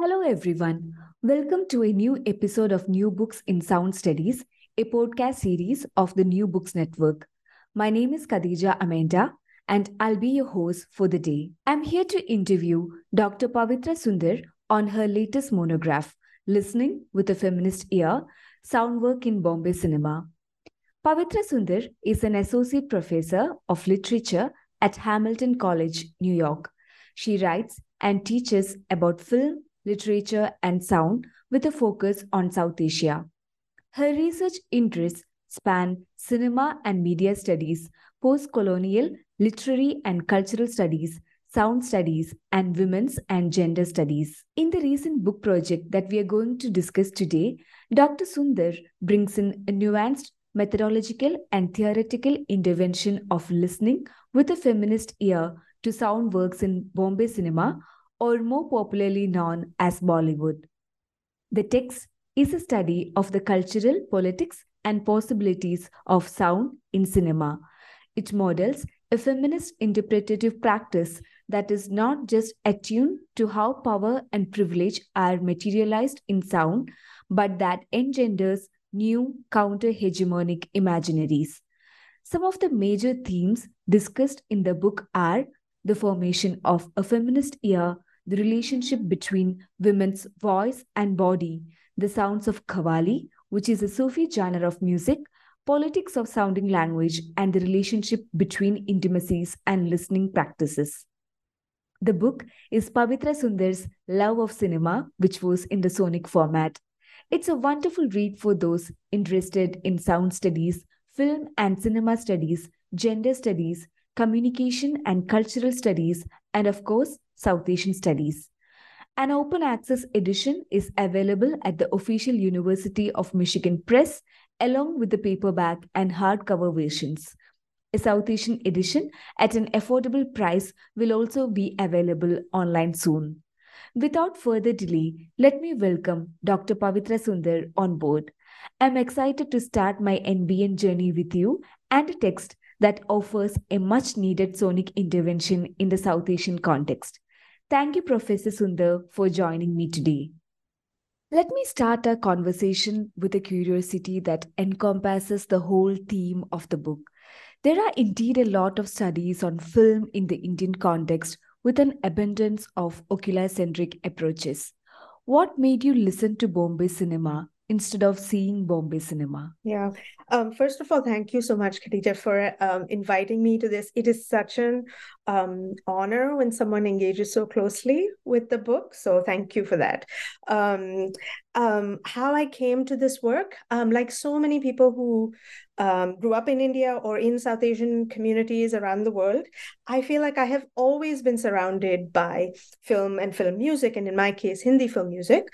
Hello, everyone. Welcome to a new episode of New Books in Sound Studies, a podcast series of the New Books Network. My name is Khadeeja Amenda, and I'll be your host for the day. I'm here to interview Dr. Pavitra Sundar on her latest monograph, Listening with a Feminist Ear Sound Work in Bombay Cinema. Pavitra Sundar is an associate professor of literature at Hamilton College, New York. She writes and teaches about film literature, and sound with a focus on South Asia. Her research interests span cinema and media studies, post colonial literary and cultural studies, sound studies, and women's and gender studies. In the recent book project that we are going to discuss today, Dr. Sundar brings in a nuanced methodological and theoretical intervention of listening with a feminist ear to sound works in Bombay cinema or more popularly known as Bollywood. The text is a study of the cultural, politics, and possibilities of sound in cinema. It models a feminist interpretative practice that is not just attuned to how power and privilege are materialized in sound, but that engenders new counter hegemonic imaginaries. Some of the major themes discussed in the book are the formation of a feminist ear the relationship between women's voice and body, the sounds of Qawwali, which is a Sufi genre of music, politics of sounding language, and the relationship between intimacies and listening practices. The book is Pavitra Sundar's Love of Cinema, which was in the sonic format. It's a wonderful read for those interested in sound studies, film and cinema studies, gender studies, communication and cultural studies, and of course, South Asian Studies. An open access edition is available at the official University of Michigan Press, along with the paperback and hardcover versions. A South Asian edition at an affordable price will also be available online soon. Without further delay, let me welcome Dr. Pavitra Sundar on board. I'm excited to start my NBN journey with you and a text that offers a much needed sonic intervention in the South Asian context. Thank you, Professor Sundar, for joining me today. Let me start our conversation with a curiosity that encompasses the whole theme of the book. There are indeed a lot of studies on film in the Indian context with an abundance of ocular-centric approaches. What made you listen to Bombay cinema instead of seeing Bombay cinema? Yeah. Um, first of all, thank you so much, Khadeeja, for um, inviting me to this. It is such an um, honor when someone engages so closely with the book. So thank you for that. Um, um, how I came to this work, um, like so many people who grew up in India or in South Asian communities around the world, I feel like I have always been surrounded by film and film music, and in my case, Hindi film music.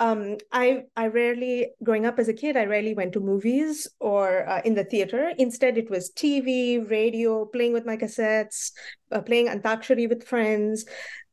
I I rarely, growing up as a kid, I rarely went to movies or or uh, in the theater. Instead, it was TV, radio, playing with my cassettes, uh, playing Antakshari with friends.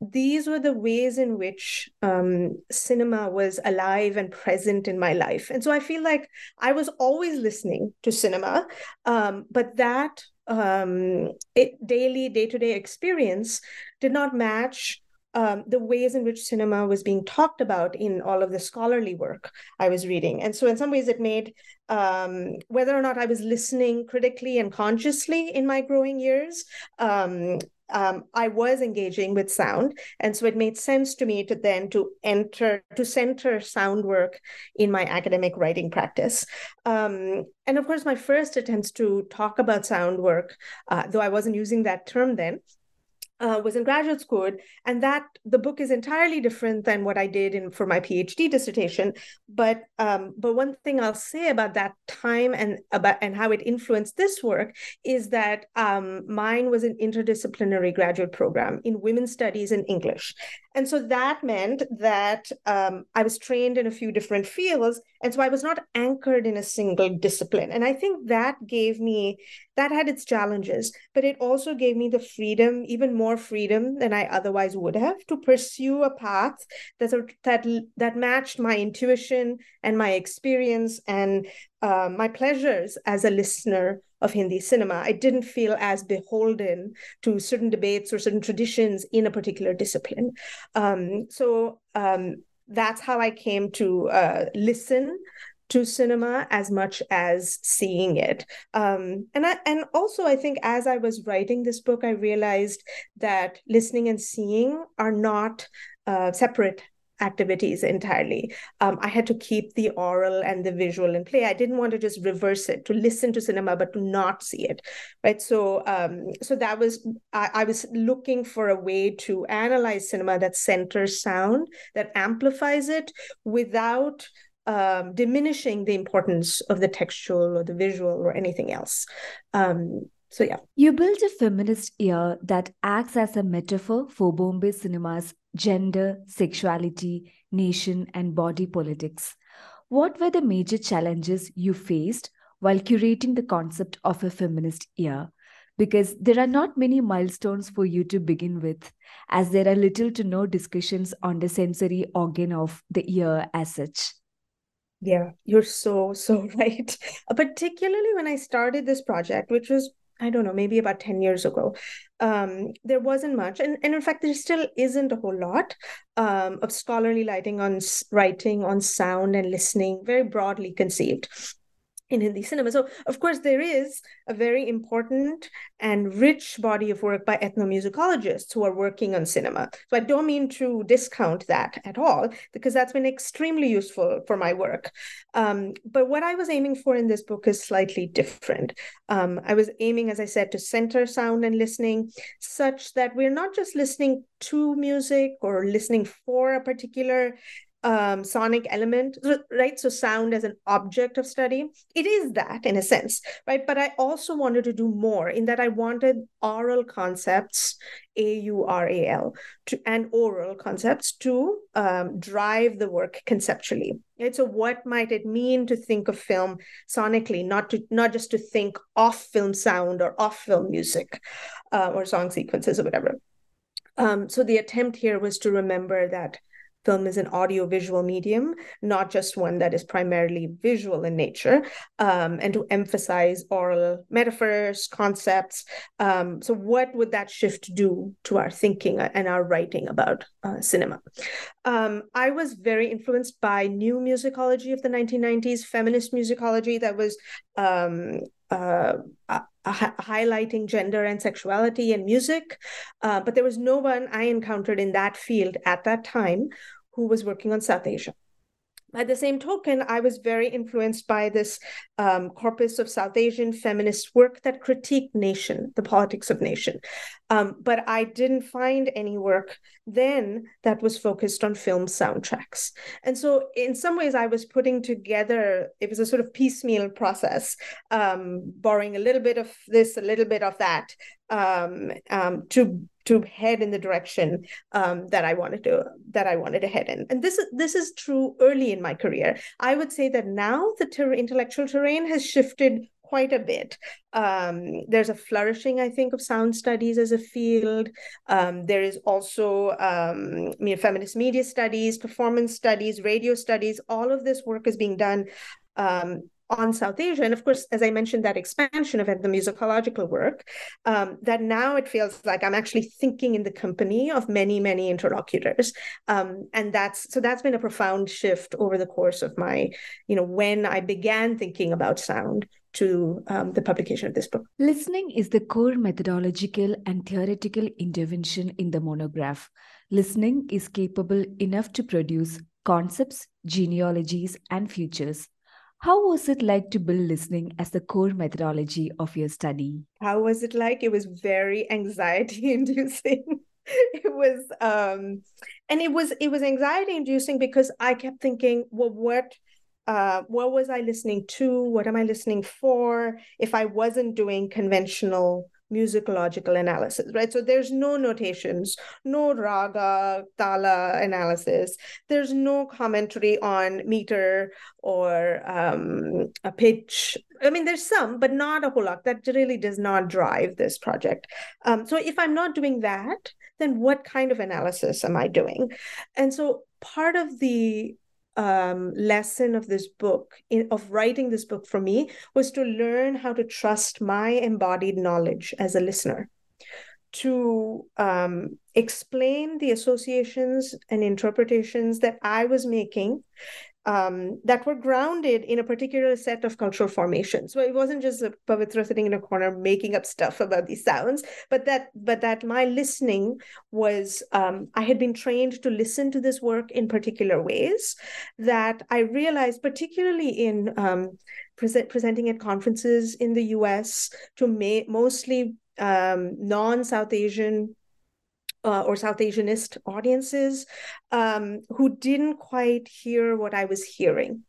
These were the ways in which um, cinema was alive and present in my life. And so I feel like I was always listening to cinema, um, but that um, it, daily, day to day experience did not match um, the ways in which cinema was being talked about in all of the scholarly work I was reading. And so, in some ways, it made um, whether or not I was listening critically and consciously in my growing years. Um, um, I was engaging with sound, and so it made sense to me to then to enter to center sound work in my academic writing practice. Um, and of course, my first attempts to talk about sound work, uh, though I wasn't using that term then, uh, was in graduate school, and that the book is entirely different than what I did in for my PhD dissertation. But um, but one thing I'll say about that time and about and how it influenced this work is that um, mine was an interdisciplinary graduate program in women's studies and English, and so that meant that um, I was trained in a few different fields. And so I was not anchored in a single discipline. And I think that gave me, that had its challenges, but it also gave me the freedom, even more freedom than I otherwise would have, to pursue a path that, that, that matched my intuition and my experience and uh, my pleasures as a listener of Hindi cinema. I didn't feel as beholden to certain debates or certain traditions in a particular discipline. Um, so um, that's how I came to uh, listen to cinema as much as seeing it. Um, and I, and also I think as I was writing this book, I realized that listening and seeing are not uh, separate activities entirely. Um, I had to keep the aural and the visual in play. I didn't want to just reverse it to listen to cinema but to not see it, right? So, um, so that was I, I was looking for a way to analyze cinema that centers sound, that amplifies it without um, diminishing the importance of the textual or the visual or anything else. Um, so, yeah. You built a feminist ear that acts as a metaphor for Bombay cinema's gender, sexuality, nation, and body politics. What were the major challenges you faced while curating the concept of a feminist ear? Because there are not many milestones for you to begin with, as there are little to no discussions on the sensory organ of the ear as such. Yeah, you're so, so right. Particularly when I started this project, which was I don't know, maybe about 10 years ago, um, there wasn't much. And, and in fact, there still isn't a whole lot um, of scholarly lighting on writing, on sound and listening, very broadly conceived in Hindi cinema. So, of course, there is a very important and rich body of work by ethnomusicologists who are working on cinema. So, I don't mean to discount that at all, because that's been extremely useful for my work. Um, but what I was aiming for in this book is slightly different. Um, I was aiming, as I said, to center sound and listening such that we're not just listening to music or listening for a particular um, sonic element, right? So sound as an object of study, it is that in a sense, right? But I also wanted to do more in that I wanted aural concepts, A U R A L, and aural concepts to um, drive the work conceptually. Right? So what might it mean to think of film sonically, not to not just to think off film sound or off film music uh, or song sequences or whatever. Um, so the attempt here was to remember that film is an audio-visual medium, not just one that is primarily visual in nature, um, and to emphasize aural metaphors, concepts. Um, so, what would that shift do to our thinking and our writing about uh, cinema? Um, I was very influenced by new musicology of the 1990s, feminist musicology that was um, uh, highlighting gender and sexuality in music. Uh, but there was no one I encountered in that field at that time who was working on South Asia. By the same token, I was very influenced by this um, corpus of South Asian feminist work that critiqued nation, the politics of nation. Um, but I didn't find any work then that was focused on film soundtracks. And so, in some ways, I was putting together, it was a sort of piecemeal process, um, borrowing a little bit of this, a little bit of that, um, um, to to head in the direction um, that I wanted to that I wanted to head in. And this is this is true early in my career. I would say that now the ter- intellectual terrain has shifted quite a bit. Um, there's a flourishing, I think, of sound studies as a field. Um, there is also um, feminist media studies, performance studies, radio studies. All of this work is being done um, on South Asia. And of course, as I mentioned, that expansion of the musicological work, um, that now it feels like I'm actually thinking in the company of many, many interlocutors. Um, and that's so that's been a profound shift over the course of my, you know, when I began thinking about sound to um, the publication of this book. Listening is the core methodological and theoretical intervention in the monograph. Listening is capable enough to produce concepts, genealogies, and futures. How was it like to build listening as the core methodology of your study? How was it like? It was very anxiety inducing. it was um and it was it was anxiety inducing because I kept thinking, well, what uh, what was I listening to? What am I listening for? If I wasn't doing conventional musicological analysis, right? So there's no notations, no raga, tala analysis. There's no commentary on meter or um, a pitch. I mean, there's some, but not a whole lot. That really does not drive this project. Um, so if I'm not doing that, then what kind of analysis am I doing? And so part of the um, lesson of this book, in, of writing this book for me, was to learn how to trust my embodied knowledge as a listener, to um, explain the associations and interpretations that I was making um, that were grounded in a particular set of cultural formations. So it wasn't just a Pavitra sitting in a corner making up stuff about these sounds, but that but that my listening was um, I had been trained to listen to this work in particular ways that I realized, particularly in um, present, presenting at conferences in the U.S. to ma- mostly um, non-South Asian uh, or South Asianist audiences um, who didn't quite hear what I was hearing.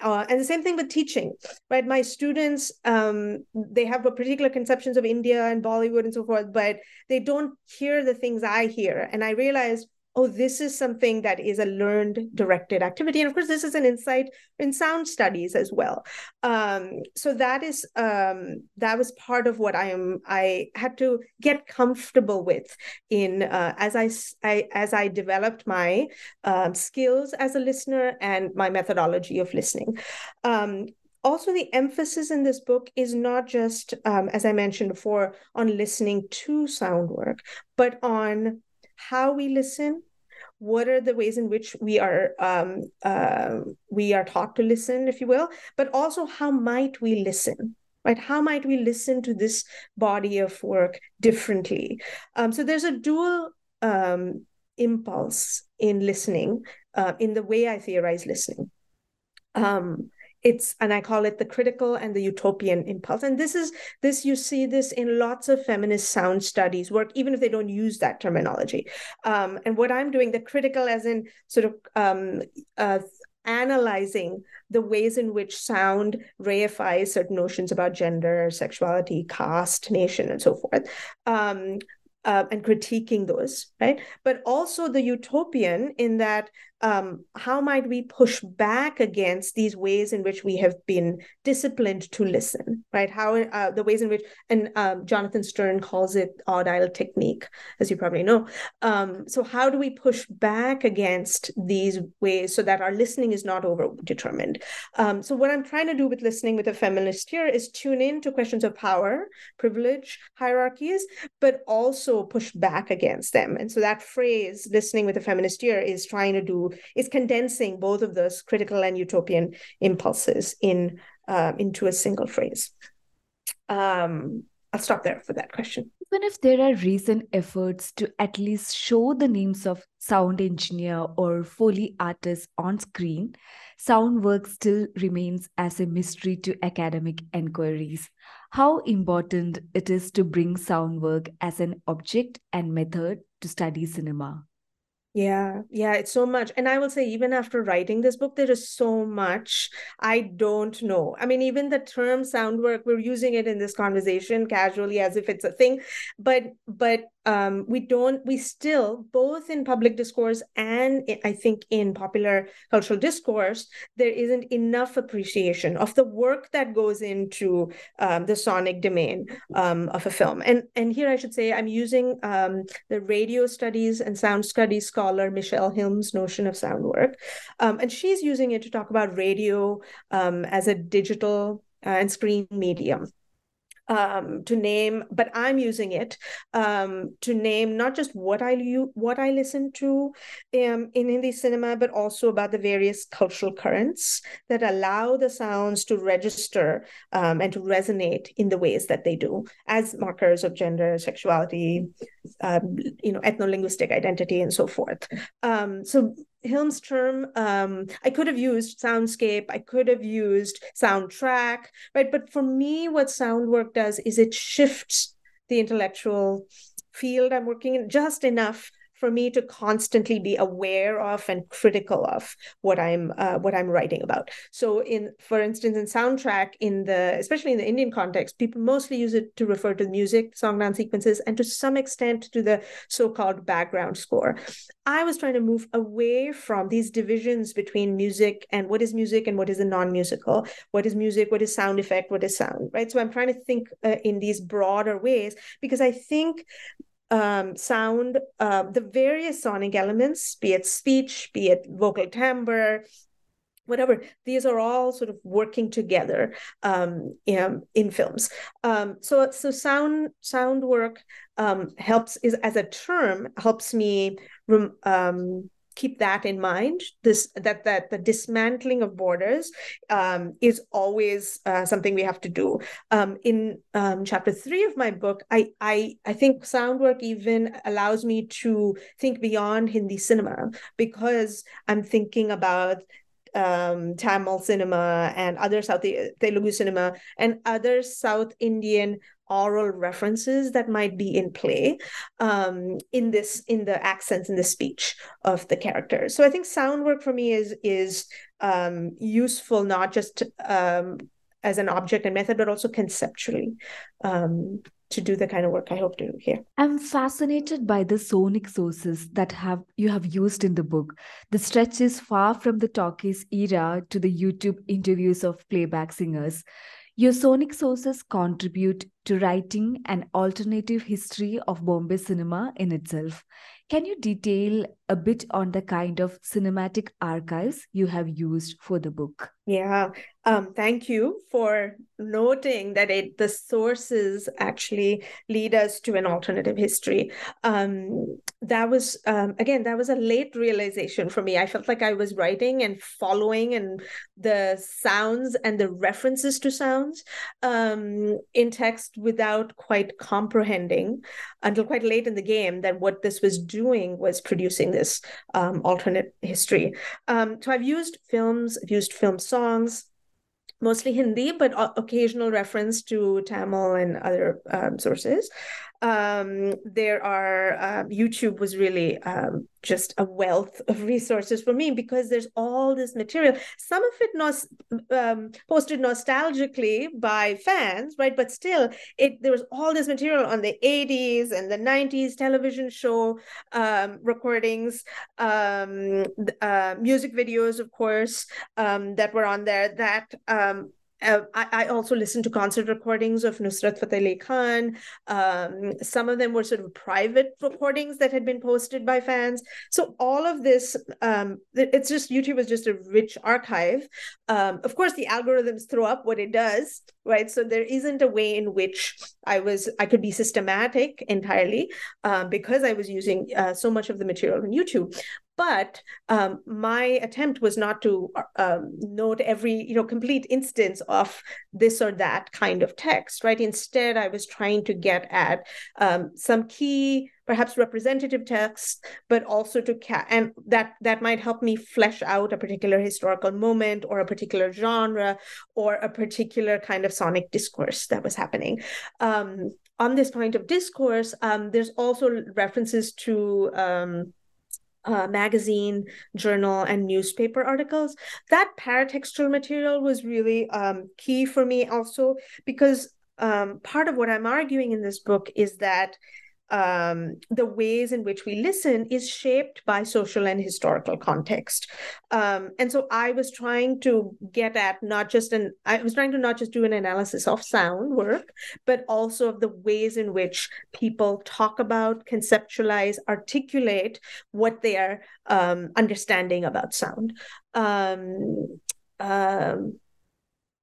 Uh, and the same thing with teaching, right? My students, um, they have particular conceptions of India and Bollywood and so forth, but they don't hear the things I hear. And I realized oh, this is something that is a learned directed activity. And of course, this is an insight in sound studies as well. Um, so that is um, that was part of what I am I had to get comfortable with in uh, as I, I, as I developed my um, skills as a listener and my methodology of listening um, also the emphasis in this book is not just um, as i mentioned before on listening to sound work but on how we listen what are the ways in which we are um, uh, we are taught to listen if you will but also how might we listen right? How might we listen to this body of work differently? Um, so there's a dual um, impulse in listening uh, in the way i theorize listening. Um, it's and i call it the critical and the utopian impulse and this is this you see this in lots of feminist sound studies work even if they don't use that terminology um, and what i'm doing the critical as in sort of um, uh, analyzing the ways in which sound reifies certain notions about gender sexuality caste nation and so forth um, uh, and critiquing those, right? But also the utopian in that um, how might we push back against these ways in which we have been disciplined to listen, right? How uh, the ways in which, and um, Jonathan Sterne calls it audile technique, as you probably know. Um, so, how do we push back against these ways so that our listening is not over determined? Um, so, what I'm trying to do with listening with a feminist ear is tune in to questions of power, privilege, hierarchies, but also push back against them. And so, that phrase, listening with a feminist ear, is trying to do is condensing both of those critical and utopian impulses in uh, into a single phrase. Um, I'll stop there for that question. Even if there are recent efforts to at least show the names of sound engineer or Foley artist on screen, sound work still remains as a mystery to academic inquiries. How important it is to bring sound work as an object and method to study cinema. Yeah, yeah, it's so much. And I will say, even after writing this book, there is so much I don't know. I mean, even the term sound work, we're using it in this conversation casually as if it's a thing. But but um, we don't we still both in public discourse and i think in popular cultural discourse there isn't enough appreciation of the work that goes into um, the sonic domain um, of a film. And and here i should say i'm using um, the radio studies and sound studies scholar michele hilmes' notion of sound work. Um, and she's using it to talk about radio um, as a digital uh, and screen medium um, to name, but I'm using it um, to name not just what I what I listen to um, in Hindi cinema, but also about the various cultural currents that allow the sounds to register um, and to resonate in the ways that they do as markers of gender, sexuality, um, you know, ethno-linguistic identity, and so forth. Um, so Hilmes' term, um, I could have used soundscape, I could have used soundtrack, right? But for me, what sound work does is it shifts the intellectual field I'm working in just enough for me to constantly be aware of and critical of what I'm uh, what I'm writing about. So, in for instance, in soundtrack, in the especially in the Indian context, people mostly use it to refer to music, song dance sequences, and to some extent to the so-called background score. I was trying to move away from these divisions between music and what is music and what is a non-musical, what is music, what is sound effect, what is sound, right? So I'm trying to think uh, in these broader ways because I think um, sound, uh, the various sonic elements, be it speech, be it vocal timbre, whatever these are all sort of working together um, in, in films. Um, so so sound sound work um, helps is as a term helps me um, keep that in mind. This that that the dismantling of borders um, is always uh, something we have to do. Um, in um, chapter three of my book I, I i think sound work even allows me to think beyond hindi cinema because i'm thinking about um, Tamil cinema and other South Telugu cinema and other South Indian aural references that might be in play um, in this in the accents in the speech of the characters. So I think sound work for me is is um, useful not just um, as an object and method, but also conceptually. Um, to do the kind of work I hope to do here. I'm fascinated by the sonic sources that have you have used in the book. The stretches far from the talkies era to the YouTube interviews of playback singers. Your sonic sources contribute to writing an alternative history of Bombay cinema in itself. Can you detail a bit on the kind of cinematic archives you have used for the book? Yeah, um, thank you for noting that it the sources actually lead us to an alternative history. Um, that was um, again that was a late realization for me. I felt like I was writing and following and the sounds and the references to sounds um, in text without quite comprehending until quite late in the game that what this was doing was producing this um, alternate history. Um, so I've used films, I've used film songs mostly Hindi, but occasional reference to Tamil and other um, sources um, there are um, youtube was really um, just a wealth of resources for me because there's all this material some of it nos- um, posted nostalgically by fans right? But still it there was all this material on the 80s and the 90s television show um, recordings um, uh, music videos of course that were on there that uh, I, I, also listened to concert recordings of Nusrat Fateh Ali Khan. Um, some of them were sort of private recordings that had been posted by fans. So all of this, um, it's just YouTube is just a rich archive. Um, of course, the algorithms throw up what it does, right? So there isn't a way in which I was I could be systematic entirely um, because I was using uh, so much of the material on YouTube. But um, my attempt was not to um, note every, you know, complete instance of this or that kind of text, right? Instead, I was trying to get at um, some key, perhaps representative texts, but also to ca- and that that might help me flesh out a particular historical moment or a particular genre or a particular kind of sonic discourse that was happening. Um, on this point of discourse, um, there's also references to um, uh, magazine, journal, and newspaper articles. That paratextual material was really um, key for me also because um, part of what I'm arguing in this book is that um, the ways in which we listen is shaped by social and historical context. Um, and so I was trying to get at not just an, I was trying to not just do an analysis of sound work, but also of the ways in which people talk about, conceptualize, articulate what they are um, understanding about sound. Um, um,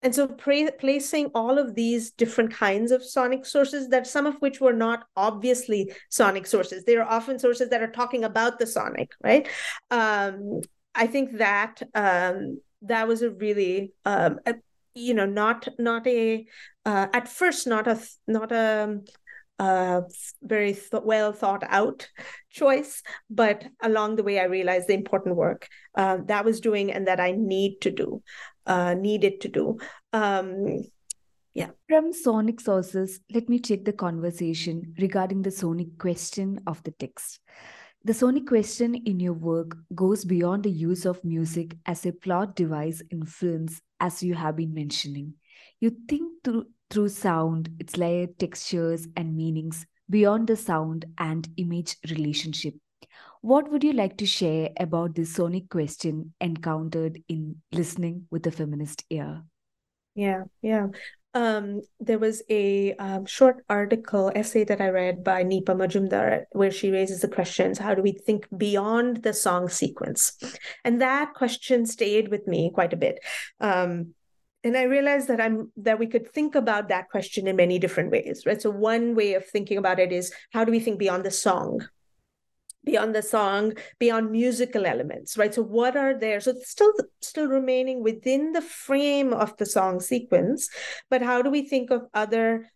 and so pra- placing all of these different kinds of sonic sources that some of which were not obviously sonic sources they are often sources that are talking about the sonic right? Um, i think that um, that was a really um, a, you know not not a uh, at first not a not a uh, very th- well thought out choice, but along the way, I realized the important work uh, that was doing and that I need to do uh, needed to do. Um, yeah. From sonic sources, let me check the conversation regarding the sonic question of the text. The sonic question in your work goes beyond the use of music as a plot device in films, as you have been mentioning. You think through, through sound, its layered textures and meanings beyond the sound and image relationship. What would you like to share about this sonic question encountered in listening with a feminist ear? Yeah, yeah. Um, there was a um, short article essay that I read by Neepa Majumdar where she raises the questions how do we think beyond the song sequence? And that question stayed with me quite a bit. Um, and I realized that I'm that we could think about that question in many different ways, right? So one way of thinking about it is how do we think beyond the song? Beyond the song beyond musical elements right? So what are there? So still still remaining within the frame of the song sequence but how do we think of other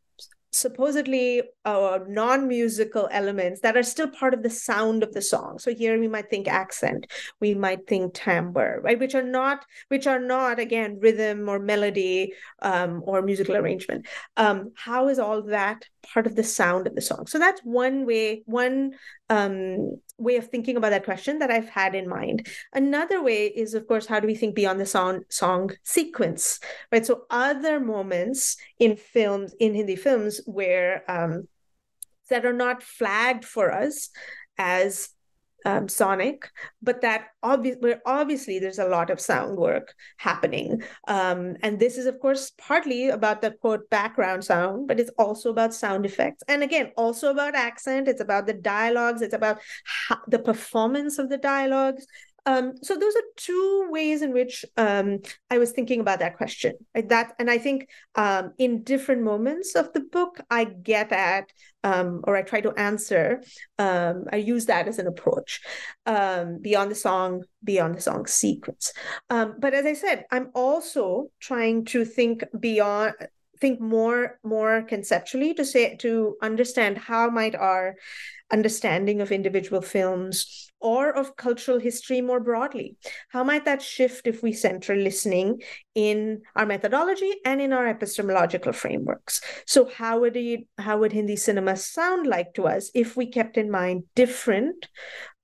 supposedly uh, non-musical elements that are still part of the sound of the song. So here we might think accent we might think timbre right? Which are not which are not again rhythm or melody um, or musical arrangement. Um, how is all that part of the sound of the song? So that's one way one um, way of thinking about that question that I've had in mind. Another way is, of course, how do we think beyond the song song sequence, right? So other moments in films, in Hindi films, where um, that are not flagged for us as um, sonic, but that obviously there's a lot of sound work happening. Um, and this is, of course, partly about the quote background sound, but it's also about sound effects. And again, also about accent. It's about the dialogues. It's about how, the performance of the dialogues. Um, so those are two ways in which um, I was thinking about that question. That, and I think um, in different moments of the book, I get at um, or I try to answer. Um, I use that as an approach um, beyond the song, beyond the song sequence. but as I said, I'm also trying to think beyond think more more conceptually to say to understand how might our understanding of individual films or of cultural history more broadly? How might that shift if we center listening in our methodology and in our epistemological frameworks? So, how would it, how would Hindi cinema sound like to us if we kept in mind different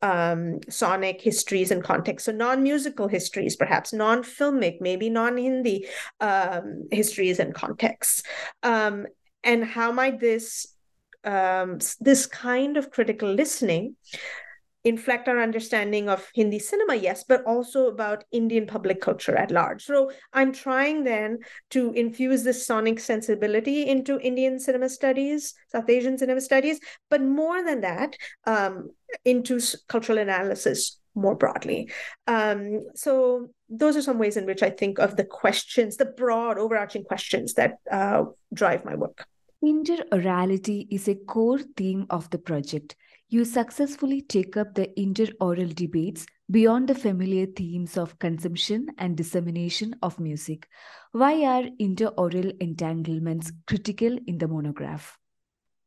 um, sonic histories and contexts, so non-musical histories, perhaps non-filmic, maybe non-Hindi um, histories and contexts, um, and how might this um, this kind of critical listening inflect our understanding of Hindi cinema, yes, but also about Indian public culture at large. So I'm trying then to infuse this sonic sensibility into Indian cinema studies, South Asian cinema studies, but more than that, um, into cultural analysis more broadly. Um, so those are some ways in which I think of the questions, the broad overarching questions that uh, drive my work. Interaurality is a core theme of the project you successfully take up the interaural debates beyond the familiar themes of consumption and dissemination of music. Why are interaural entanglements critical in the monograph?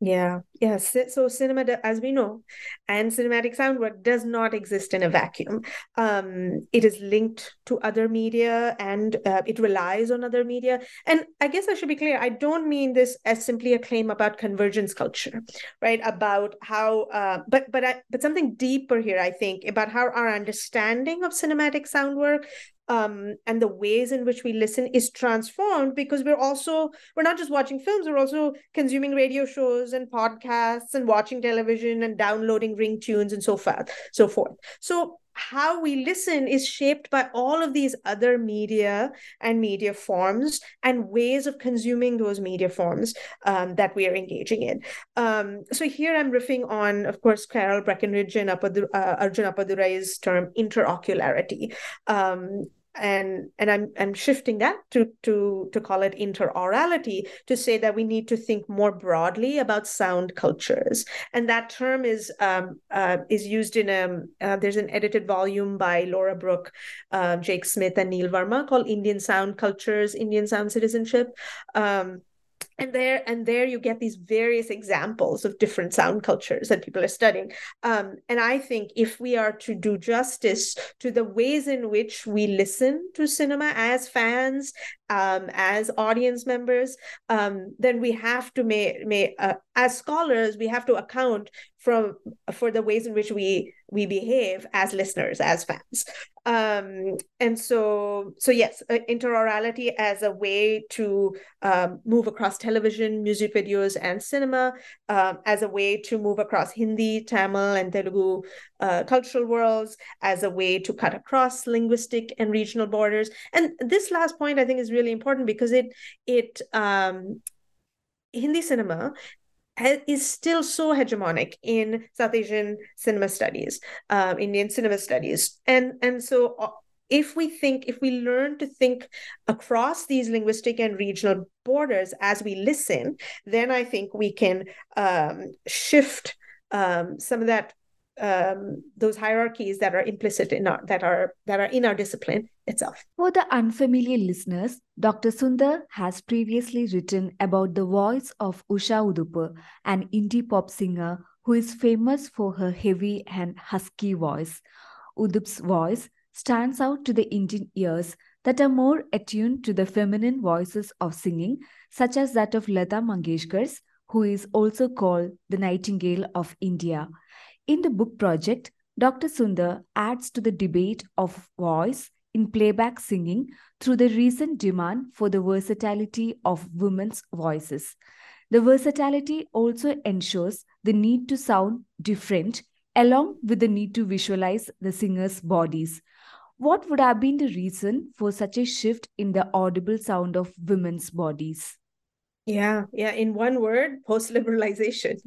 Yeah, yes. So cinema, as we know, and cinematic sound work does not exist in a vacuum. Um, it is linked to other media and uh, it relies on other media. And I guess I should be clear. I don't mean this as simply a claim about convergence culture, right? About how, uh, but but I, but something deeper here. I think about how our understanding of cinematic sound work um, and the ways in which we listen is transformed because we're also we're not just watching films we're also consuming radio shows and podcasts podcasts and watching television and downloading ring tunes and so forth so forth so how we listen is shaped by all of these other media and media forms and ways of consuming those media forms um, that we are engaging in. Um, so here I'm riffing on, of course, Carol Breckenridge and uh, Arjun Appadurai's term interocularity. Um, and and I'm I'm shifting that to to to call it interaurality to say that we need to think more broadly about sound cultures, and that term is um, uh, is used in a uh, there's an edited volume by Laura Brueck, uh, Jake Smith, and Neil Verma called Indian Sound Cultures, Indian Sound Citizenship. Um, and there and there you get these various examples of different sound cultures that people are studying. Um, and i think if we are to do justice to the ways in which we listen to cinema as fans um, as audience members um, then we have to may, may uh, as scholars we have to account from for the ways in which we we behave as listeners as fans. Um, and so so yes uh, interaurality as a way to um, move across television music videos and cinema um, as a way to move across hindi tamil and telugu uh, cultural worlds as a way to cut across linguistic and regional borders. And this last point i think is really important because it it um, hindi cinema is still so hegemonic in South Asian cinema studies, um, Indian cinema studies, and and so uh, if we think if we learn to think across these linguistic and regional borders as we listen, then I think we can um, shift um, some of that um, those hierarchies that are implicit in our that are that are in our discipline itself. For the unfamiliar listeners, Dr. Sundar has previously written about the voice of Usha Uthup, an indie pop singer who is famous for her heavy and husky voice. Uthup's voice stands out to the Indian ears that are more attuned to the feminine voices of singing, such as that of Lata Mangeshkar's, who is also called the Nightingale of India. In the book project, Dr. Sundar adds to the debate of voice in playback singing through the recent demand for the versatility of women's voices. The versatility also ensures the need to sound different, along with the need to visualize the singer's bodies. What would have been the reason for such a shift in the audible sound of women's bodies? Yeah, yeah. In one word, post liberalization.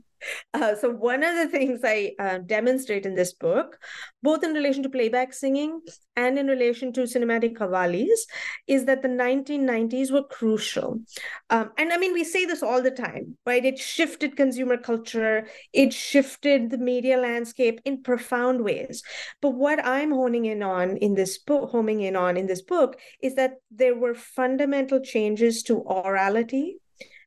Uh, so, one of the things I uh, demonstrate in this book, both in relation to playback singing and in relation to cinematic qawwalis, is that the 1990s were crucial. Um, and I mean, we say this all the time, right? It shifted consumer culture, it shifted the media landscape in profound ways. But what I'm honing in on in this book, homing in on in this book, is that there were fundamental changes to aurality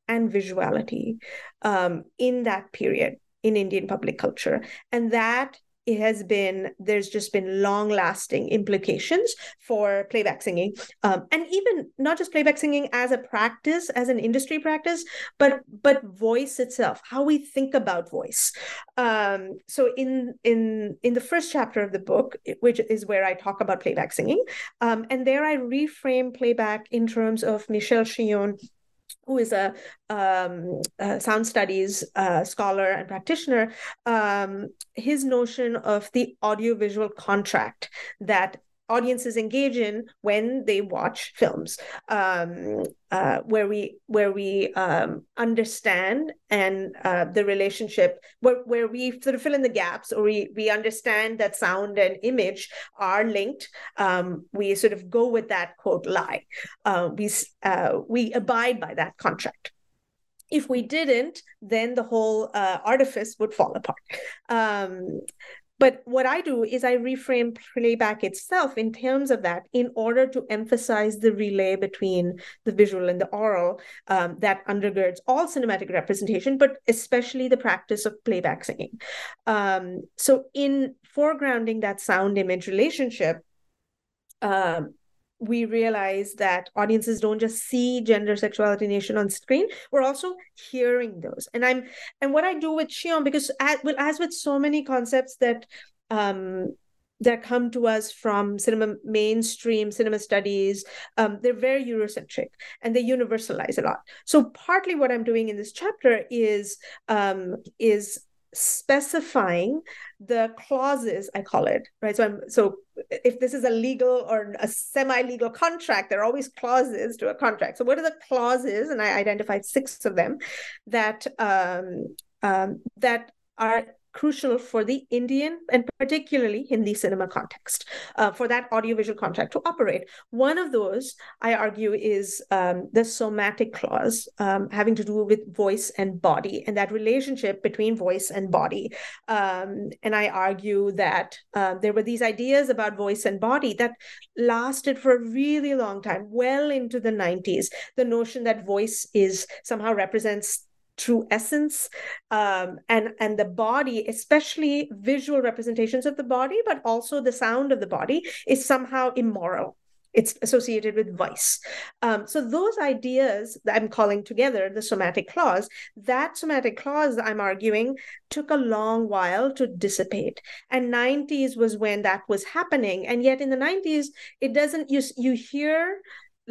and visuality um, in that period in Indian public culture. And that it has been there's just been long lasting implications for playback singing um, and even not just playback singing as a practice as an industry practice but but voice itself how we think about voice um, so in in in the first chapter of the book which is where i talk about playback singing um, and there i reframe playback in terms of michel chion who is a, um, a sound studies uh, scholar and practitioner, um, his notion of the audiovisual contract that audiences engage in when they watch films um, uh, where we where we um, understand and uh, the relationship where, where we sort of fill in the gaps or we we understand that sound and image are linked um, we sort of go with that quote lie uh, we uh, we abide by that contract if we didn't, then the whole uh, artifice would fall apart. Um, but what I do is I reframe playback itself in terms of that in order to emphasize the relay between the visual and the aural um, that undergirds all cinematic representation, but especially the practice of playback singing. Um, so, in foregrounding that sound image relationship, um, we realize that audiences don't just see gender sexuality nation on screen we're also hearing those. And i'm and what i do with Chion because as, well, as with so many concepts that um that come to us from cinema mainstream cinema studies um, they're very eurocentric and they universalize a lot. So partly what i'm doing in this chapter is um, is specifying the clauses i call it right? So i'm so if this is a legal or a semi-legal contract there are always clauses to a contract. So what are the clauses and i identified six of them that um, um, that are crucial for the Indian and particularly Hindi cinema context uh, for that audiovisual contract to operate. One of those, I argue, is um, the somatic clause um, having to do with voice and body and that relationship between voice and body. Um, and I argue that uh, there were these ideas about voice and body that lasted for a really long time, well into the 90s. The notion that voice is somehow represents true essence um, and and the body especially visual representations of the body but also the sound of the body is somehow immoral. It's associated with vice. Um, so those ideas that i'm calling together the somatic clause that somatic clause i'm arguing took a long while to dissipate. And 90s was when that was happening. And yet in the 90s it doesn't you, you hear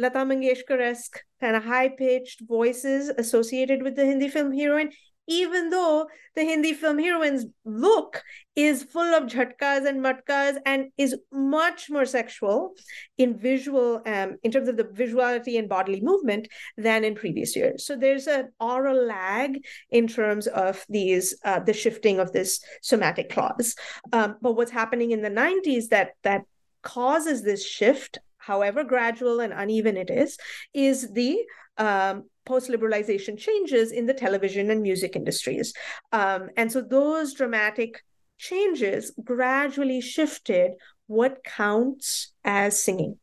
Lata Mangeshkar-esque kind of high-pitched voices associated with the Hindi film heroine, even though the Hindi film heroine's look is full of jhatkas and matkas and is much more sexual in visual, um, in terms of the visuality and bodily movement than in previous years. So there's an aural lag in terms of these, uh, the shifting of this somatic clause. Um, but what's happening in the 90s that that causes this shift however gradual and uneven it is, is the um, post liberalization changes in the television and music industries. Um, and so those dramatic changes gradually shifted what counts as singing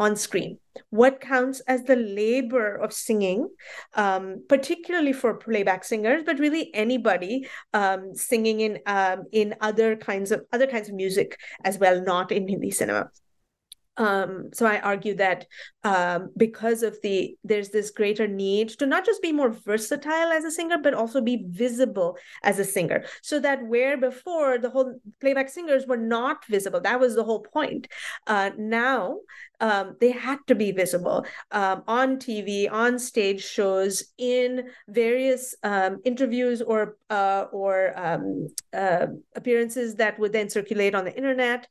on screen what counts as the labor of singing um, particularly for playback singers but really anybody um, singing in um, in other kinds of other kinds of music as well not in hindi cinema um, so I argue that um, because of the there's this greater need to not just be more versatile as a singer, but also be visible as a singer. So that where before the whole playback singers were not visible, that was the whole point. Uh, now um, they had to be visible um, on TV, on stage shows, in various um, interviews or uh, or um, uh, appearances that would then circulate on the internet.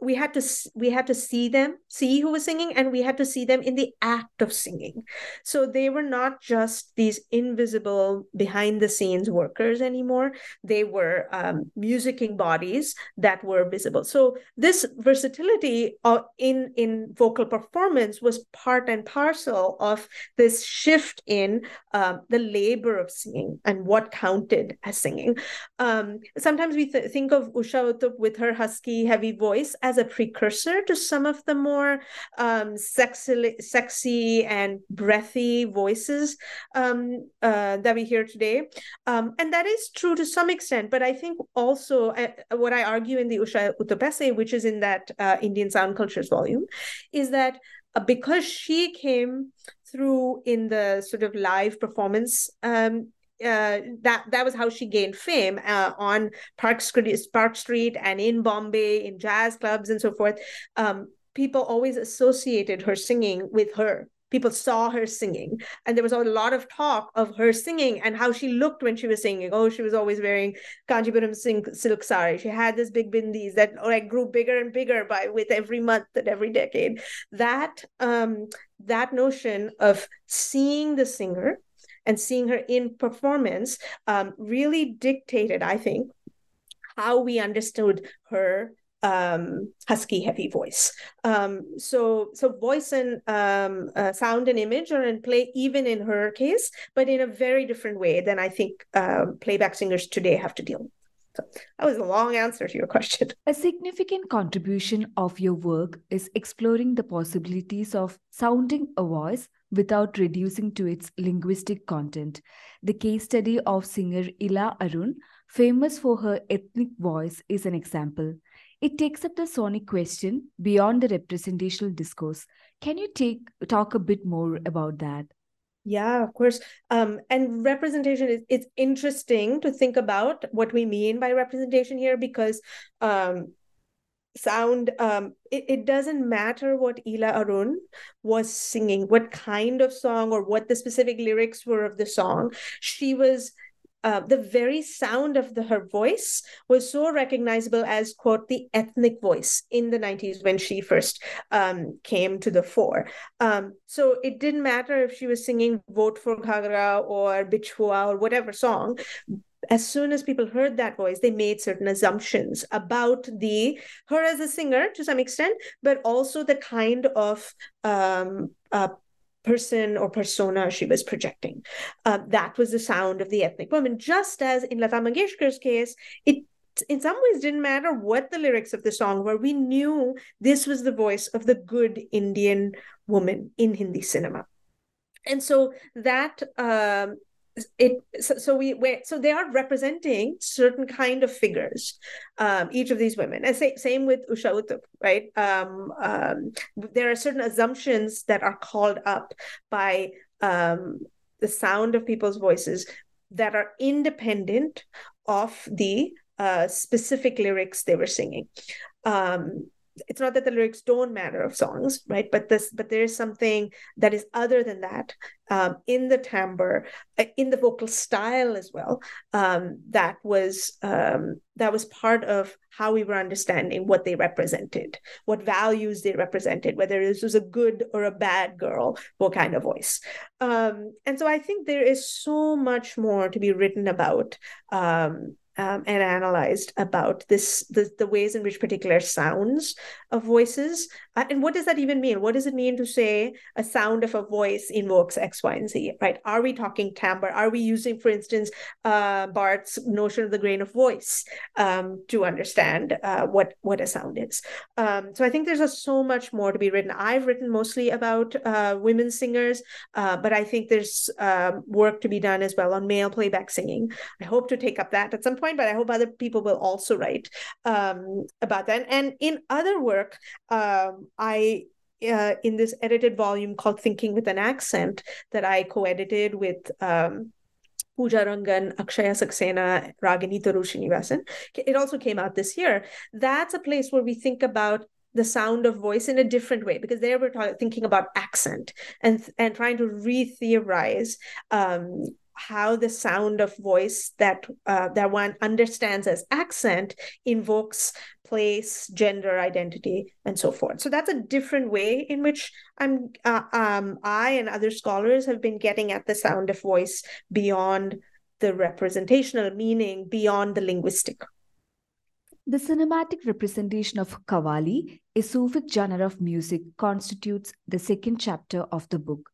We had to we had to see them see who was singing and we had to see them in the act of singing. So they were not just these invisible behind the scenes workers anymore. They were um, musicking bodies that were visible. So this versatility uh, in in vocal performance was part and parcel of this shift in um, the labor of singing and what counted as singing. Um, sometimes we th- think of Usha Uthup with her husky heavy voice as a precursor to some of the more um, sexy, sexy and breathy voices um, uh, that we hear today. Um, and that is true to some extent, but I think also uh, what I argue in the Usha Uthup which is in that uh, Indian Sound Cultures volume, is that uh, because she came through in the sort of live performance um, uh, that that was how she gained fame uh, on Park Street, Park Street, and in Bombay, in jazz clubs and so forth. Um, people always associated her singing with her. People saw her singing, and there was a lot of talk of her singing and how she looked when she was singing. Oh, she was always wearing Kanchipuram silk sari. She had this big bindis that like grew bigger and bigger by with every month and every decade. That um, that notion of seeing the singer and seeing her in performance um, really dictated, I think, how we understood her um, husky, heavy voice. Um, so, so voice and um, uh, sound and image are in play, even in her case, but in a very different way than I think uh, playback singers today have to deal with. So that was a long answer to your question. A significant contribution of your work is exploring the possibilities of sounding a voice without reducing to its linguistic content. The case study of singer Ila Arun, famous for her ethnic voice, is an example. It takes up the sonic question beyond the representational discourse. Can you take talk a bit more about that? Yeah, of course. Um, and representation is it's interesting to think about what we mean by representation here because um, sound um, it, it doesn't matter what Ila Arun was singing, what kind of song or what the specific lyrics were of the song. She was uh, the very sound of the, her voice was so recognizable as quote the ethnic voice in the 90s when she first um, came to the fore um, so it didn't matter if she was singing vote for Ghagra or bichhua or whatever song as soon as people heard that voice they made certain assumptions about the her as a singer to some extent but also the kind of um, uh, person or persona she was projecting. Uh, that was the sound of the ethnic woman. Just as in Lata Mangeshkar's case, it in some ways didn't matter what the lyrics of the song were. We knew this was the voice of the good Indian woman in Hindi cinema. And so that um, it so, so we so they are representing certain kind of figures um, each of these women. And say, same with Usha Uthup right? Um, um, there are certain assumptions that are called up by um, the sound of people's voices that are independent of the uh, specific lyrics they were singing. Um, it's not that the lyrics don't matter of songs right? But this but there is something that is other than that um, in the timbre uh, in the vocal style as well um, that was um, that was part of how we were understanding what they represented what values they represented whether this was a good or a bad girl what kind of voice. Um, and so i think there is so much more to be written about um, um, and analyzed about this the, the ways in which particular sounds of voices and what does that even mean? What does it mean to say a sound of a voice invokes x y and z right? Are we talking timbre? Are we using for instance uh, barthes notion of the grain of voice um, to understand uh, what what a sound is? Um, so i think there's a, so much more to be written. I've written mostly about uh, women singers uh, but i think there's um, work to be done as well on male playback singing. I hope to take up that at some point point, but I hope other people will also write um, about that. And in other work, um, I uh, in this edited volume called Thinking with an Accent that I co-edited with um, Pooja Rangan, Akshya Saxena, Ragini Tharoor It also came out this year. That's a place where we think about the sound of voice in a different way because there we're talking, thinking about accent and and trying to re-theorize um, how the sound of voice that uh, that one understands as accent invokes place, gender identity, and so forth. So that's a different way in which I'm uh, um, I and other scholars have been getting at the sound of voice beyond the representational meaning, beyond the linguistic. The cinematic representation of Qawwali, a Sufic genre of music, constitutes the second chapter of the book.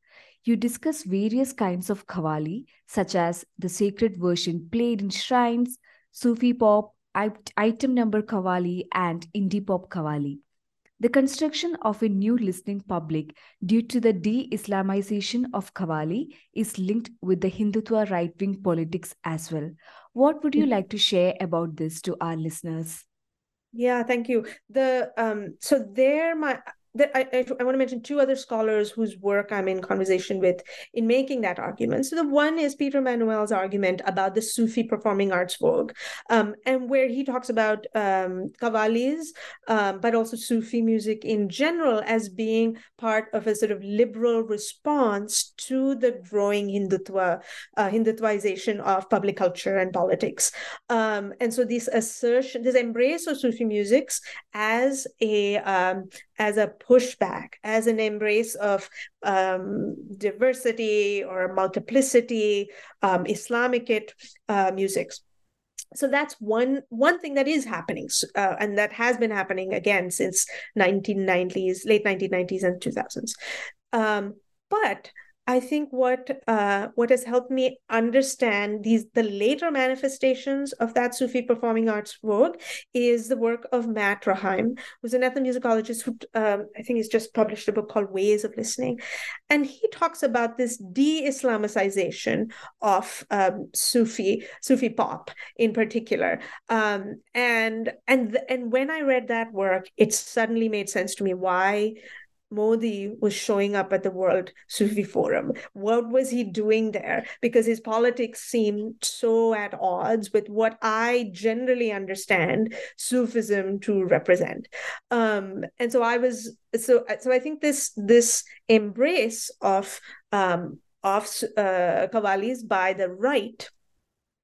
You discuss various kinds of Qawwali, such as the sacred version played in shrines, Sufi pop, item number Qawwali and indie pop Qawwali. The construction of a new listening public due to the de Islamization of Qawwali is linked with the Hindutva right wing politics as well. What would you like to share about this to our listeners? Yeah, thank you. The um so there my I, I, I, want to mention two other scholars whose work I'm in conversation with in making that argument. So the one is Peter Manuel's argument about the Sufi performing arts vogue, um, and where he talks about um, um, but also Sufi music in general as being part of a sort of liberal response to the growing Hindutva, uh, Hindutvaization of public culture and politics. Um, and so this assertion, this embrace of Sufi musics as a um, as a pushback, as an embrace of um, diversity or multiplicity, um, Islamic uh, musics. So that's one one thing that is happening, uh, and that has been happening again since 1990s, late 1990s and 2000s. Um, but I think what uh, what has helped me understand these the later manifestations of that Sufi performing arts work is the work of Matt Rahaim, who's an ethnomusicologist who um, I think has just published a book called Ways of Listening, and he talks about this de-Islamicization of um, Sufi Sufi pop in particular, um, and and and when I read that work, it suddenly made sense to me. Why Modi was showing up at the World Sufi Forum. What was he doing there? Because his politics seemed so at odds with what I generally understand Sufism to represent. Um, and so I was so so I think this this embrace of um, of uh, Qawwalis by the right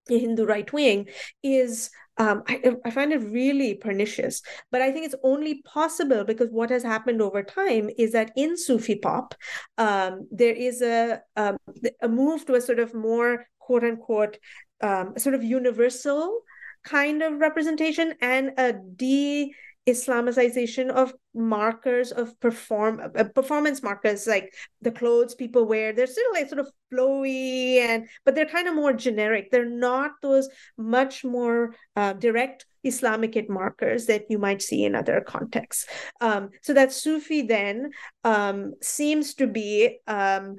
the Hindu right wing is um, I, I, find it really pernicious. But I think it's only possible because what has happened over time is that in Sufi pop, um, there is a, um, a move to a sort of more quote unquote um, sort of universal kind of representation and a de Islamicization of markers of perform uh, performance markers like the clothes people wear they're still like sort of flowy and but they're kind of more generic. They're not those much more uh, direct islamic markers that you might see in other contexts. Um, so that sufi then um, seems to be um,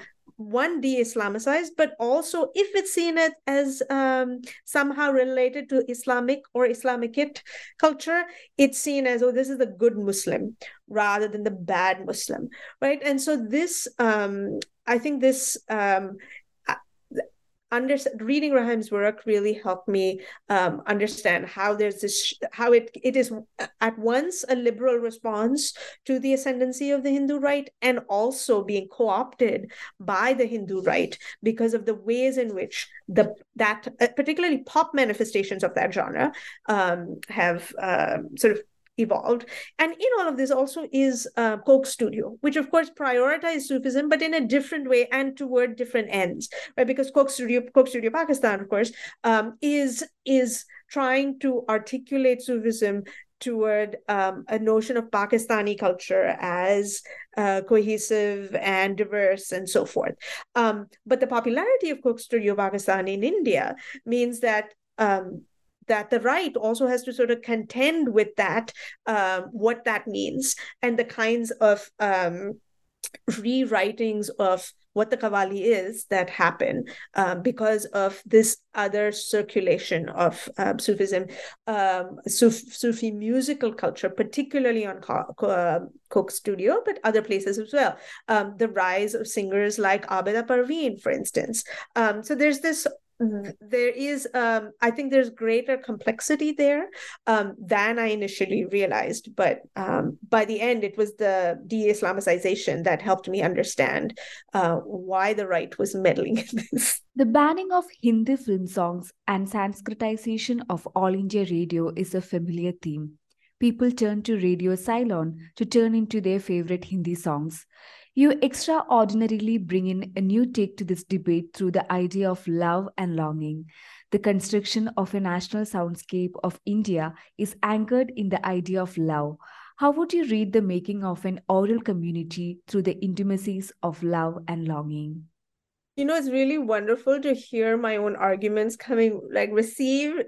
one de-islamicized but also if it's seen as, as um, somehow related to islamic or islamicate culture it's seen as oh this is the good muslim rather than the bad muslim right? And so this um, i think this um, under reading Rahaim's work really helped me um, understand how there's this how it it is at once a liberal response to the ascendancy of the Hindu right and also being co-opted by the Hindu right because of the ways in which the that uh, particularly pop manifestations of that genre um, have uh, sort of evolved. And in all of this also is uh, Coke Studio, which of course prioritized Sufism, but in a different way and toward different ends, right? Because Coke Studio, Coke Studio Pakistan, of course, um, is is trying to articulate Sufism toward um, a notion of Pakistani culture as uh, cohesive and diverse and so forth. Um, but the popularity of Coke Studio Pakistan in India means that um, that the right also has to sort of contend with that, um, what that means, and the kinds of um, rewritings of what the Qawwali is that happen um, because of this other circulation of um, Sufism, um, Suf- Sufi musical culture, particularly on Co- Coke Studio, but other places as well. Um, the rise of singers like Abida Parveen, for instance. Um, so there's this there is um, i think there's greater complexity there um, than i initially realized but um, by the end it was the de-islamicization that helped me understand uh, why the right was meddling in this. The banning of hindi film songs and sanskritization of all india radio is a familiar theme. People turn to radio ceylon to turn into their favorite hindi songs you extraordinarily bring in a new take to this debate through the idea of love and longing. The construction of a national soundscape of India is anchored in the idea of love. How would you read the making of an aural community through the intimacies of love and longing? You know it's really wonderful to hear my own arguments coming like received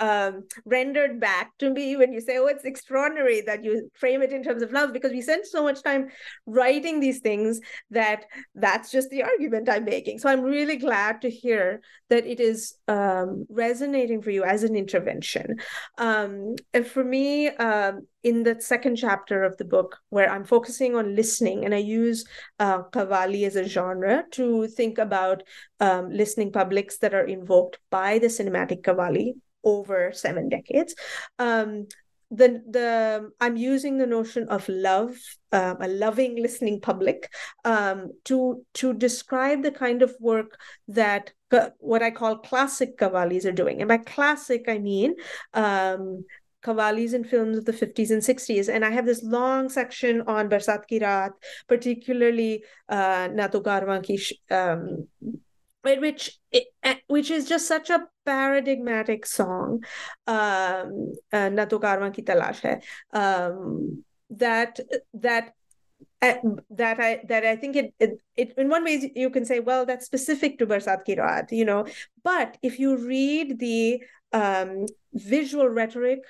um, rendered back to me when you say oh it's extraordinary that you frame it in terms of love because we spend so much time writing these things that that's just the argument i'm making. So i'm really glad to hear that it is um, resonating for you as an intervention. Um, and for me um, in the second chapter of the book where I'm focusing on listening and I use uh, as a genre to think about um, listening publics that are invoked by the cinematic Qawwali over seven decades. Um, the the I'm using the notion of love, um, a loving listening public, um, to to describe the kind of work that what I call classic Qawwalis are doing. And by classic, I mean um, Qawwalis in films of the 50s and 60s. And I have this long section on Barsat Ki Raat, particularly uh, Nato Garwan ki, um, which eh, which is just such a paradigmatic song. Um, uh, Nato ki Talash hai. Um, that that uh, that I that I think it, it, it in one way you can say well that's specific to Barsat Ki Raat you know but if you read the um, visual rhetoric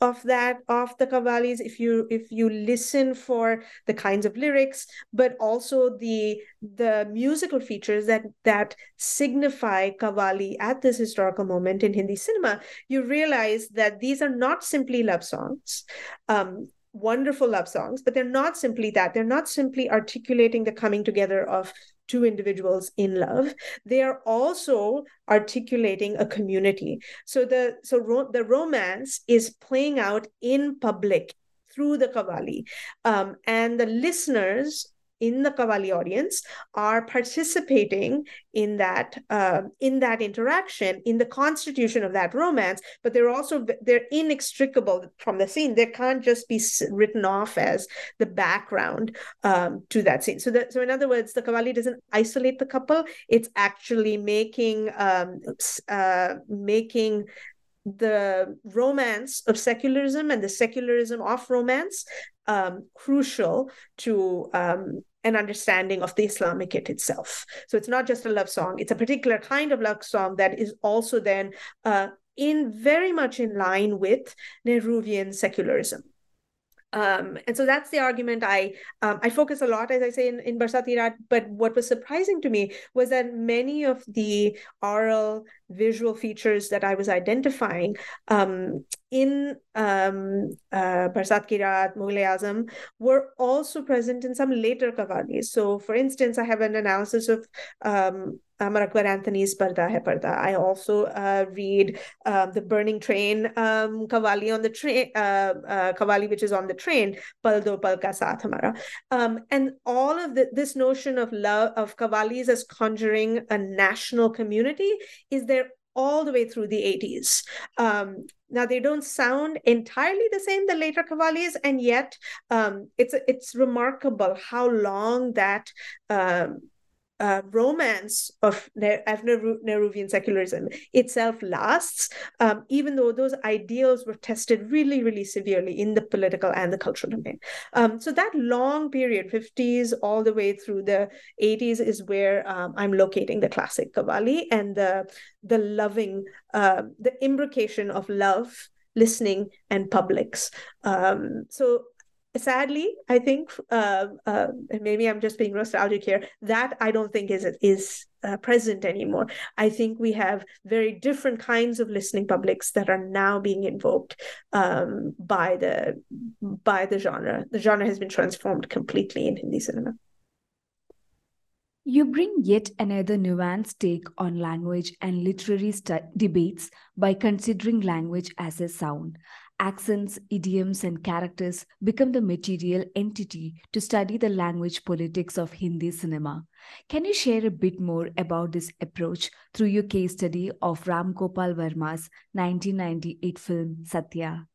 of that of the Qawwalis if you if you listen for the kinds of lyrics but also the the musical features that that signify Qawwali at this historical moment in hindi cinema you realize that these are not simply love songs um, wonderful love songs, but they're not simply that. They're not simply articulating the coming together of two individuals in love. They are also articulating a community. So the so ro- the romance is playing out in public through the Qawwali, um, and the listeners in the Qawwali audience are participating in that uh, in that interaction, in the constitution of that romance. But they're also they're inextricable from the scene. They can't just be written off as the background um, to that scene. So that so in other words, the Qawwali doesn't isolate the couple. It's actually making um, uh, making the romance of secularism and the secularism of romance um, crucial to um, an understanding of the Islamicate itself. So it's not just a love song, it's a particular kind of love song that is also then uh, in very much in line with Nehruvian secularism. Um, and so that's the argument I um, I focus a lot, as I say in, in Barsati Raat. But what was surprising to me was that many of the aural visual features that I was identifying um, in um, uh, Barsat Ki Raat, Azam, were also present in some later Qawwalis. So, for instance, I have an analysis of um, Amar Akbar Anthony's Parda Hai Parda. I also uh, read uh, the Burning Train um, Qawwali on the train, uh, uh, Qawwali which is on the train, Pal Do Pal Ka Saath. Um, and all of this notion of love of Qawwalis as conjuring a national community is there all the way through the 80s. Um, now they don't sound entirely the same the later Qawwalis, and yet um, it's it's remarkable how long that um, uh, romance of, of Nehruvian secularism itself lasts, um, even though those ideals were tested really, really severely in the political and the cultural domain. Um, so that long period, 50s all the way through the 80s, is where um, I'm locating the classic Qawwali and the the loving, uh, the imbrication of love listening and publics. Um, so sadly i think uh, uh, maybe i'm just being nostalgic here that i don't think is is uh, present anymore. I think we have very different kinds of listening publics that are now being invoked um, by the by the genre. The genre has been transformed completely in hindi cinema. You bring yet another nuanced take on language and literary debates by considering language as a sound accents, idioms, and characters become the material entity to study the language politics of Hindi cinema. Can you share a bit more about this approach through your case study of Ram Gopal Varma's 1998 film Satya?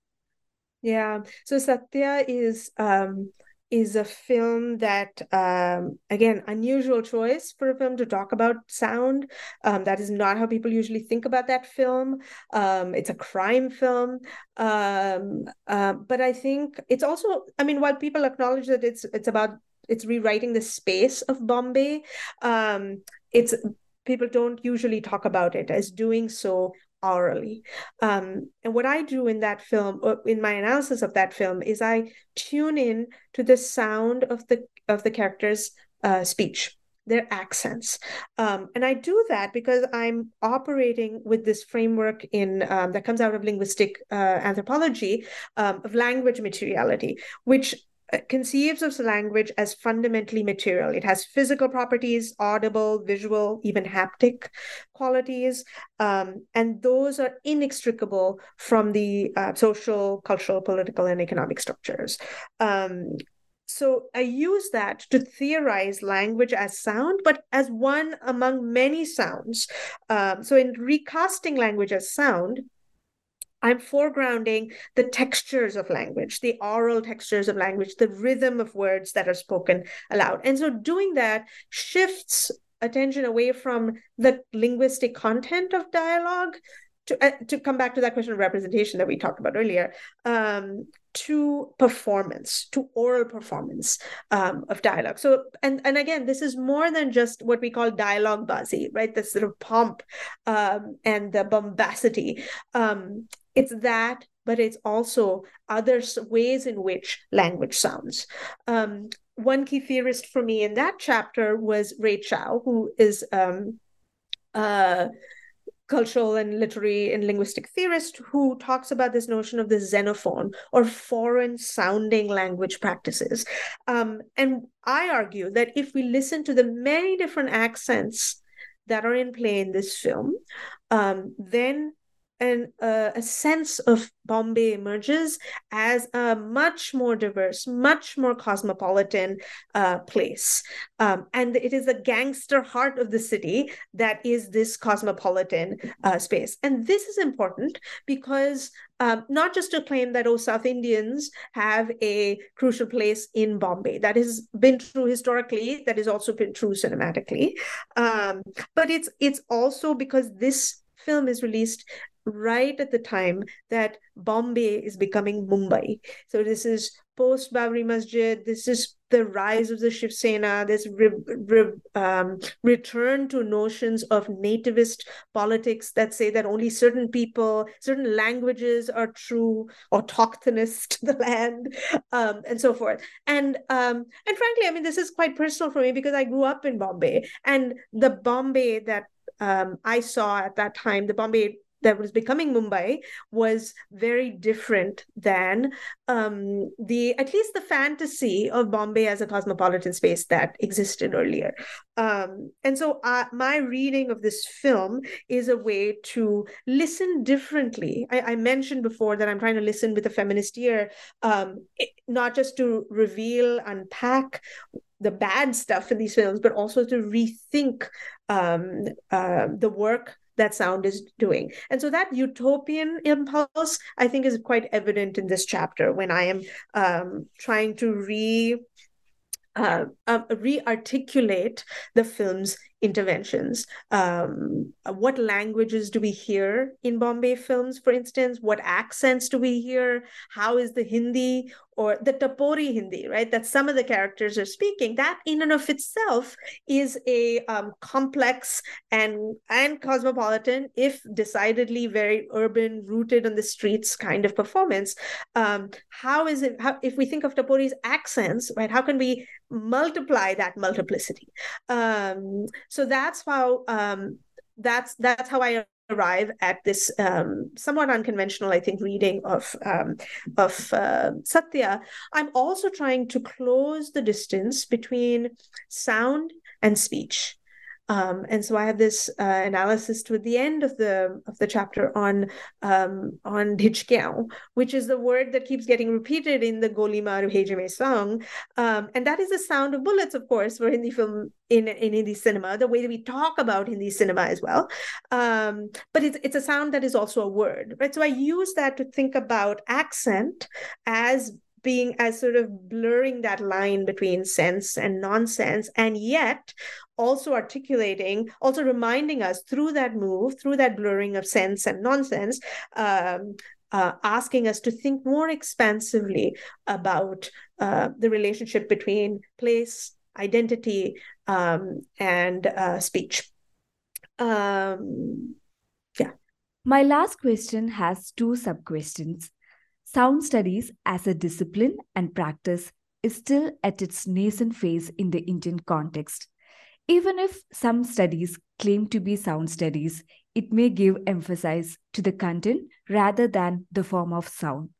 Yeah, so Satya is um, is a film that um, again unusual choice for a film to talk about sound. Um, that is not how people usually think about that film. Um, it's a crime film. Um, uh, but i think it's also i mean while people acknowledge that it's it's about it's rewriting the space of bombay um, it's people don't usually talk about it as doing so aurally. Um, and what I do in that film, uh, in my analysis of that film, is I tune in to the sound of the of the characters' uh, speech their accents. Um, and I do that because I'm operating with this framework in um, that comes out of linguistic uh, anthropology um, of language materiality, which conceives of language as fundamentally material. It has physical properties, audible, visual, even haptic qualities, um, and those are inextricable from the uh, social, cultural, political, and economic structures. Um, so I use that to theorize language as sound, but as one among many sounds. Um, so in recasting language as sound, I'm foregrounding the textures of language, the aural textures of language, the rhythm of words that are spoken aloud. And so doing that shifts attention away from the linguistic content of dialogue to, uh, to come back to that question of representation that we talked about earlier um, to performance to oral performance um, of dialogue. So and and again this is more than just what we call dialogue buzzy right? This sort of pomp um, and the bombacity. Um, it's that but it's also other ways in which language sounds. Um, one key theorist for me in that chapter was Rey Chow who is um, uh, cultural and literary and linguistic theorist who talks about this notion of the xenophone or foreign sounding language practices. Um, and I argue that if we listen to the many different accents that are in play in this film, um, then and uh, a sense of Bombay emerges as a much more diverse, much more cosmopolitan uh, place. Um, and it is the gangster heart of the city that is this cosmopolitan uh, space. And this is important because um, not just to claim that, oh, South Indians have a crucial place in Bombay. That has been true historically, that has also been true cinematically. Um, but it's it's also because this film is released right at the time that Bombay is becoming Mumbai. So this is post Babri Masjid. This is the rise of the Shiv Sena. This re, re, um, return to notions of nativist politics that say that only certain people, certain languages are true autochthonous to the land, um, and so forth. And um, and frankly, I mean, this is quite personal for me because I grew up in Bombay, and the Bombay that um, I saw at that time, the Bombay that was becoming Mumbai was very different than um, the at least the fantasy of Bombay as a cosmopolitan space that existed earlier. Um, and so uh, my reading of this film is a way to listen differently. I, I mentioned before that I'm trying to listen with a feminist ear, um, not just to reveal, unpack the bad stuff in these films, but also to rethink um, uh, the work that sound is doing. And so that utopian impulse, I think, is quite evident in this chapter when I am um, trying to re uh, um, re-articulate the film's interventions. Um, what languages do we hear in Bombay films, for instance? What accents do we hear? How is the Hindi or the Tapori Hindi, right? That some of the characters are speaking. That in and of itself is a um, complex and and cosmopolitan, if decidedly very urban, rooted on the streets kind of performance. Um, how is it? How if we think of Tapori's accents, right? How can we multiply that multiplicity? Um, so that's how um, that's that's how I arrive at this um, somewhat unconventional, I think, reading of um, of uh, Satya. I'm also trying to close the distance between sound and speech. Um, and so I have this uh, analysis toward the end of the of the chapter on um, on Dhijkiyan, which is the word that keeps getting repeated in the Goli Maar Bheje Mein song, um, and that is the sound of bullets, of course, for Hindi film in in Hindi cinema, the way that we talk about Hindi cinema as well. Um, but it's it's a sound that is also a word, right? So I use that to think about accent as being as sort of blurring that line between sense and nonsense and yet also articulating, also reminding us through that move, through that blurring of sense and nonsense, um, uh, asking us to think more expansively about uh, the relationship between place, identity, um, and uh, speech. Um, yeah. My last question has two sub questions. Sound studies as a discipline and practice is still at its nascent phase in the Indian context. Even if some studies claim to be sound studies, it may give emphasis to the content rather than the form of sound.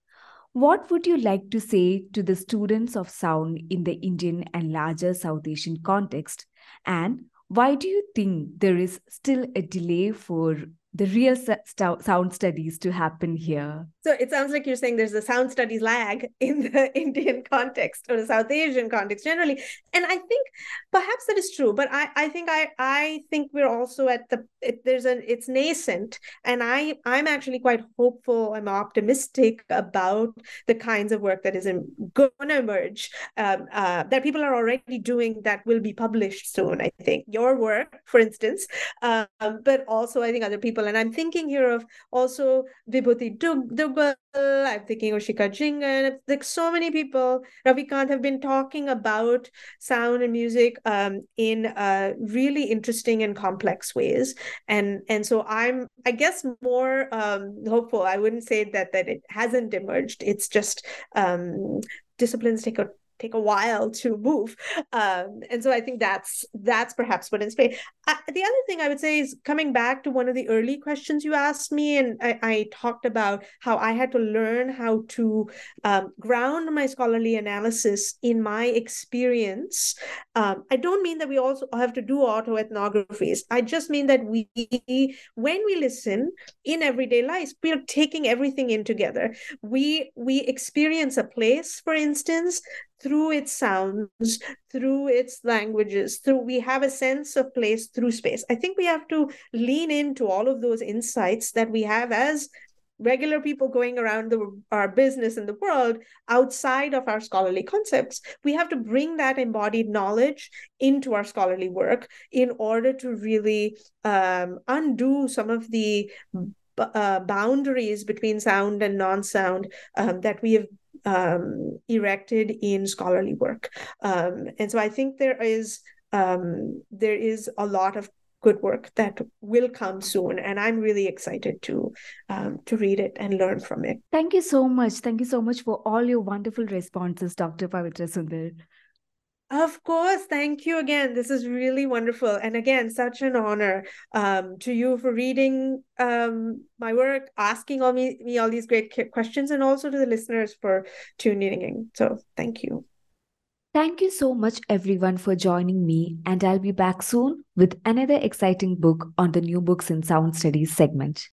What would you like to say to the students of sound in the Indian and larger South Asian context? And why do you think there is still a delay for the real st- sound studies to happen here. So it sounds like you're saying there's a sound studies lag in the Indian context or the South Asian context generally. And I think perhaps that is true, but I, I think I I think we're also at the it, there's an it's nascent and I I'm actually quite hopeful, I'm optimistic about the kinds of work that is going to emerge um, uh, that people are already doing that will be published soon, I think. Your work, for instance, um, but also I think other people people. And I'm thinking here of also Vibhuti Duggal, I'm thinking of Shikha Jhingan, like so many people, Ravikant have been talking about sound and music um, in uh, really interesting and complex ways. And and so I'm, I guess, more um, hopeful. I wouldn't say that that it hasn't emerged. It's just um, disciplines take a take a while to move. Um, and so i think that's that's perhaps what inspired I, the other thing i would say is coming back to one of the early questions you asked me and i, I talked about how i had to learn how to um, ground my scholarly analysis in my experience. Um, i don't mean that we also have to do autoethnographies. I just mean that we when we listen in everyday life we are taking everything in together. We we experience a place for instance through its sounds, through its languages, through we have a sense of place through space. I think we have to lean into all of those insights that we have as regular people going around the, our business in the world outside of our scholarly concepts we have to bring that embodied knowledge into our scholarly work in order to really um, undo some of the uh, boundaries between sound and non-sound um, that we have um, erected in scholarly work. Um, and so I think there is um, there is a lot of good work that will come soon, and I'm really excited to um, to read it and learn from it. Thank you so much. Thank you so much for all your wonderful responses, Dr. Pavitra Sundar. Of course. Thank you again. This is really wonderful. And again, such an honor um, to you for reading um, my work, asking all me, me all these great questions, and also to the listeners for tuning in. So thank you. Thank you so much, everyone, for joining me. And I'll be back soon with another exciting book on the New Books in Sound Studies segment.